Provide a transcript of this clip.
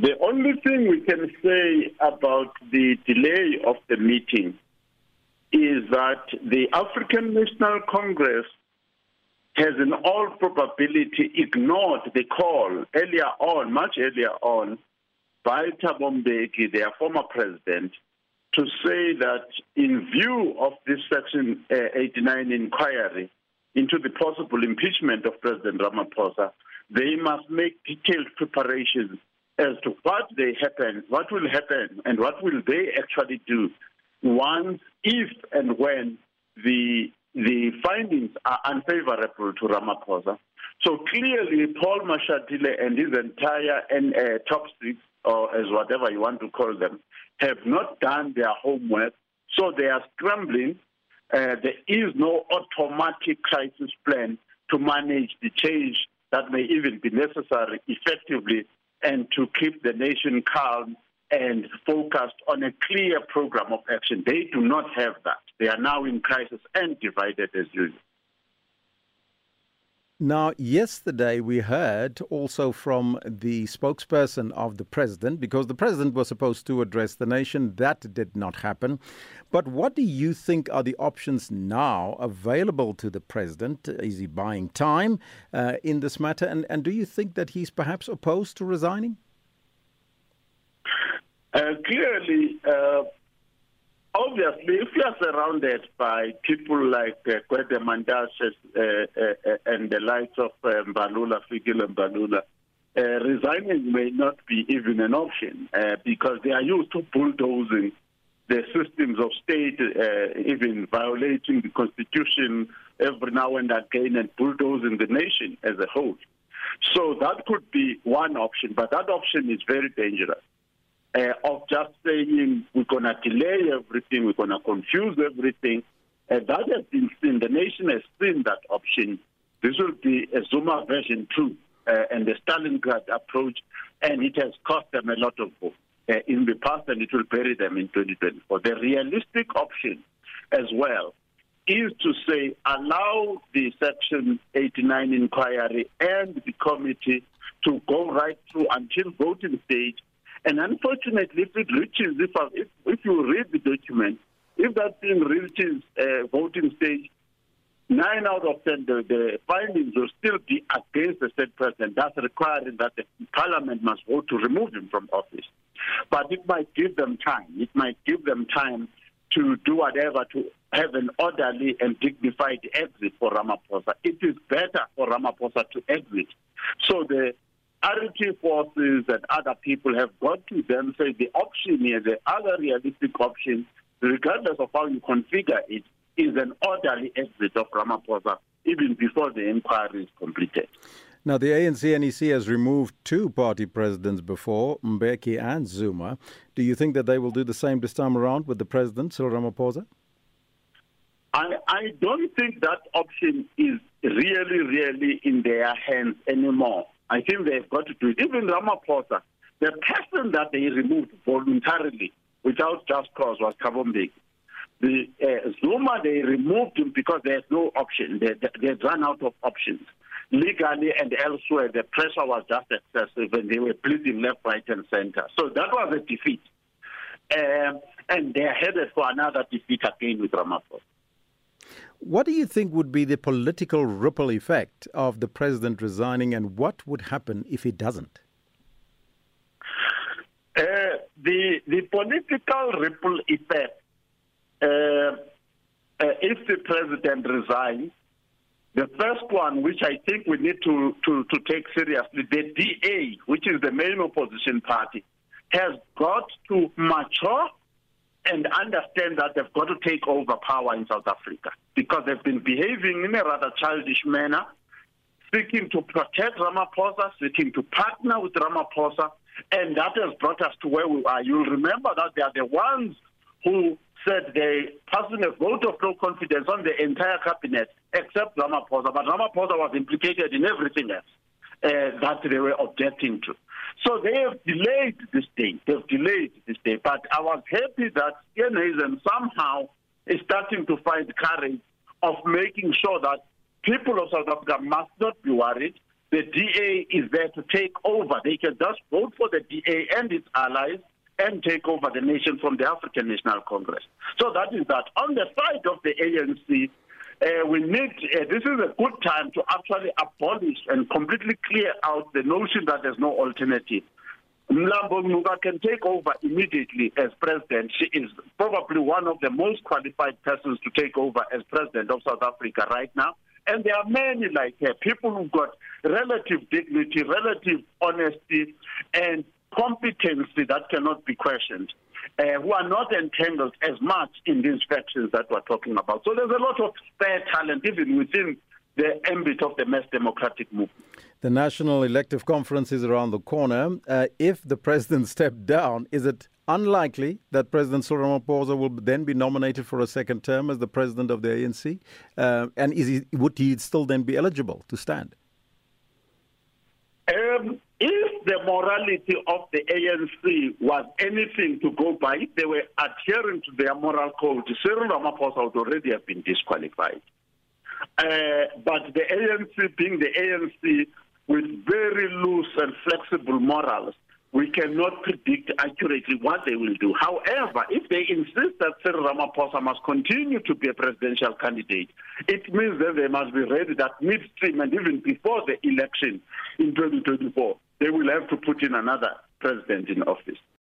The only thing we can say about the delay of the meeting is that the African National Congress has in all probability ignored the call earlier on, much earlier on, by Thabo Mbeki, their former president, to say that in view of this Section uh, 89 inquiry into the possible impeachment of President Ramaphosa, they must make detailed preparations as to what they happen, what will happen, and what will they actually do once, if, and when the the findings are unfavorable to Ramaphosa. So clearly, Paul Mashatile and his entire uh, top six, or as whatever you want to call them, have not done their homework. So they are scrambling. Uh, there is no automatic crisis plan to manage the change that may even be necessary effectively and to keep the nation calm and focused on a clear program of action. They do not have that. They are now in crisis and divided as usual. Now, yesterday we heard also from the spokesperson of the president, because the president was supposed to address the nation. That did not happen. But what do you think are the options now available to the president? Is he buying time uh, in this matter? And, and do you think that he's perhaps opposed to resigning? Uh, clearly, uh, obviously, if you are surrounded by people like uh, Gwede Mantashe uh, uh, and the likes of uh, Mbalula, Fikile Mbalula, uh, resigning may not be even an option uh, because they are used to bulldozing the systems of state, uh, even violating the constitution every now and again and bulldozing the nation as a whole. So that could be one option, but that option is very dangerous uh, of just we're going to delay everything, we're going to confuse everything. And that has been seen. The nation has seen that option. This will be a Zuma version two uh, and the Stalingrad approach, and it has cost them a lot of votes uh, in the past, and it will bury them in 2024. The realistic option as well is to say allow the Section 89 inquiry and the committee to go right through until voting stage and unfortunately, if it reaches, if, if, if you read the document, if that thing reaches uh, voting stage, nine out of ten, the, the, findings will still be against the state president. That's requiring that the parliament must vote to remove him from office. But it might give them time. It might give them time to do whatever to have an orderly and dignified exit for Ramaphosa. It is better for Ramaphosa to exit. So the RT forces and other people have got to then say the option here, the other realistic option, regardless of how you configure it, is an orderly exit of Ramaphosa even before the inquiry is completed. Now, the ANC NEC has removed two party presidents before, Mbeki and Zuma. Do you think that they will do the same this time around with the president, Cyril Ramaphosa? I, I don't think that option is really, really in their hands anymore. I think they've got to do it. Even Ramaphosa, the person that they removed voluntarily without just cause was Thabo Mbeki. The uh, Zuma, they removed him because there's no option. They, they, they run out of options. Legally and elsewhere, the pressure was just excessive and they were bleeding left, right, and center. So that was a defeat. Um, and they're headed for another defeat again with Ramaphosa. What do you think would be the political ripple effect of the president resigning, and what would happen if he doesn't? Uh, the the political ripple effect, uh, uh, if the president resigns, the first one, which I think we need to, to, to take seriously, the DA, which is the main opposition party, has got to mature and understand that they've got to take over power in South Africa because they've been behaving in a rather childish manner, seeking to protect Ramaphosa, seeking to partner with Ramaphosa, and that has brought us to where we are. You'll remember that they are the ones who said they passing a vote of no confidence on the entire cabinet except Ramaphosa, but Ramaphosa was implicated in everything else uh, that they were objecting to. So they have delayed this day. They've delayed this day. But I was happy that Ionism somehow is starting to find courage of making sure that people of South Africa must not be worried. the DA is there to take over. They can just vote for the DA and its allies and take over the nation from the African National Congress. So that is that. On the side of the ANC, uh, we need, uh, this is a good time to actually abolish and completely clear out the notion that there's no alternative. Mlambo Ngcuka can take over immediately as president. She is probably one of the most qualified persons to take over as president of South Africa right now. And there are many like her, people who've got relative dignity, relative honesty, and competency that cannot be questioned. Uh, who are not entangled as much in these factions that we're talking about. So there's a lot of spare talent even within the ambit of the mass democratic movement. The National Elective Conference is around the corner. Uh, if the president stepped down, is it unlikely that President Ramaphosa will then be nominated for a second term as the president of the ANC? Uh, and he, would he still then be eligible to stand? If the morality of the ANC was anything to go by, if they were adhering to their moral code, Cyril Ramaphosa would already have been disqualified. Uh, but the ANC, being the ANC with very loose and flexible morals, we cannot predict accurately what they will do. However, if they insist that Cyril Ramaphosa must continue to be a presidential candidate, it means that they must be ready that midstream and even before the election in 2024, they will have to put in another president in office.